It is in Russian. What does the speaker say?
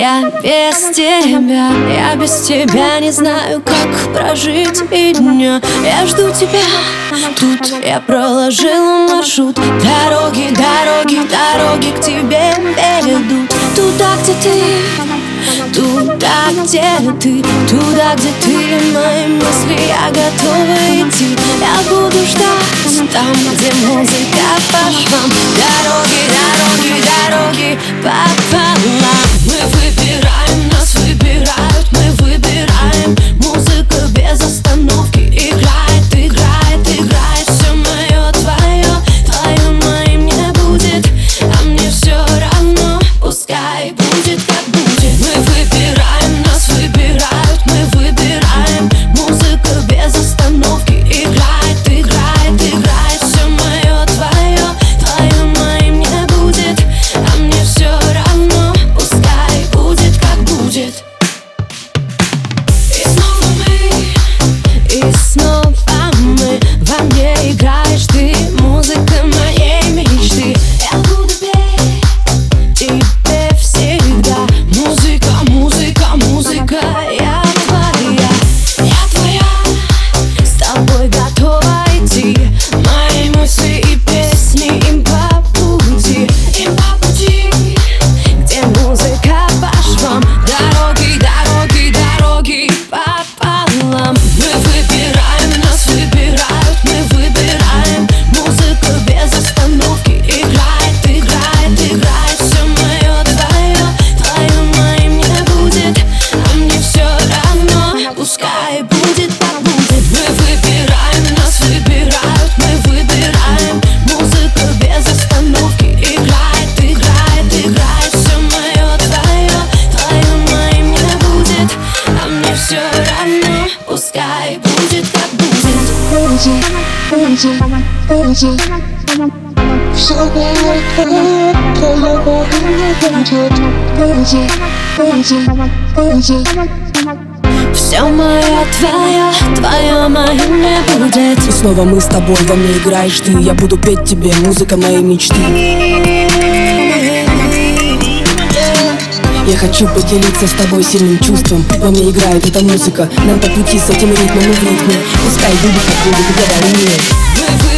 я без тебя Я без тебя не знаю, как прожить и дня. Я жду тебя, тут я проложила маршрут. Дороги, дороги, дороги к тебе ведут. Туда, где ты, туда, где ты Туда, где ты, мои мысли, я готова идти. Я буду ждать там, где музыка по швам Дороги, дороги, дороги пополам равно, пускай будет как будет. Все будет, твоего не будет Все мое, твое, твое моим не будет. И снова мы с тобой, во мне играешь ты Я буду петь тебе, музыка моей мечты Я хочу поделиться с тобой сильным чувством Во мне играет эта музыка. Нам по пути с этим ритмом и в ритме. Пускай будет как будет, говори мне Мы